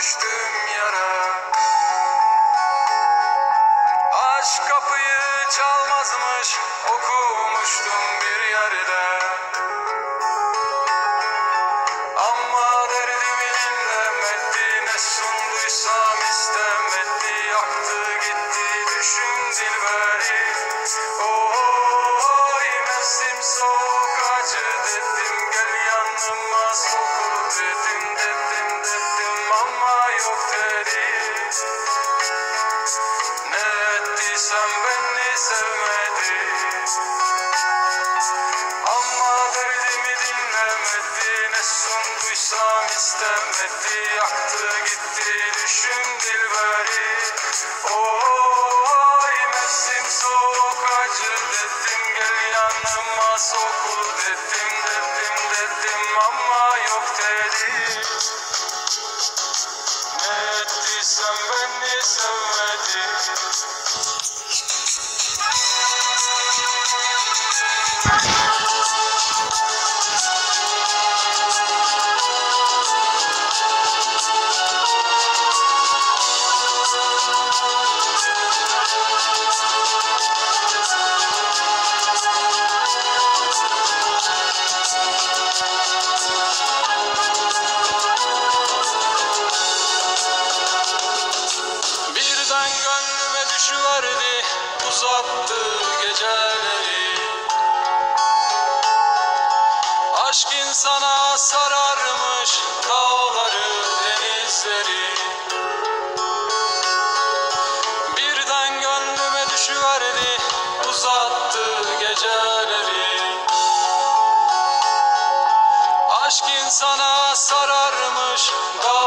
düştüm yara. Aşk kapıyı çalmazmış okuma yok dedi. Ne ettiysem beni sevmedi. Ama derdimi dinlemedi. Ne sunduysam istemedi. Yaktı gitti düşün dilberi Oy mevsim soğuk dedim. Gel yanıma sokul dedim dedim dedim. Ama yok dedi ettiysem beni uzattı geceleri. Aşk insana sararmış dağları denizleri. Birden gönlüme düşüverdi uzattı geceleri. Aşk insana sararmış dağları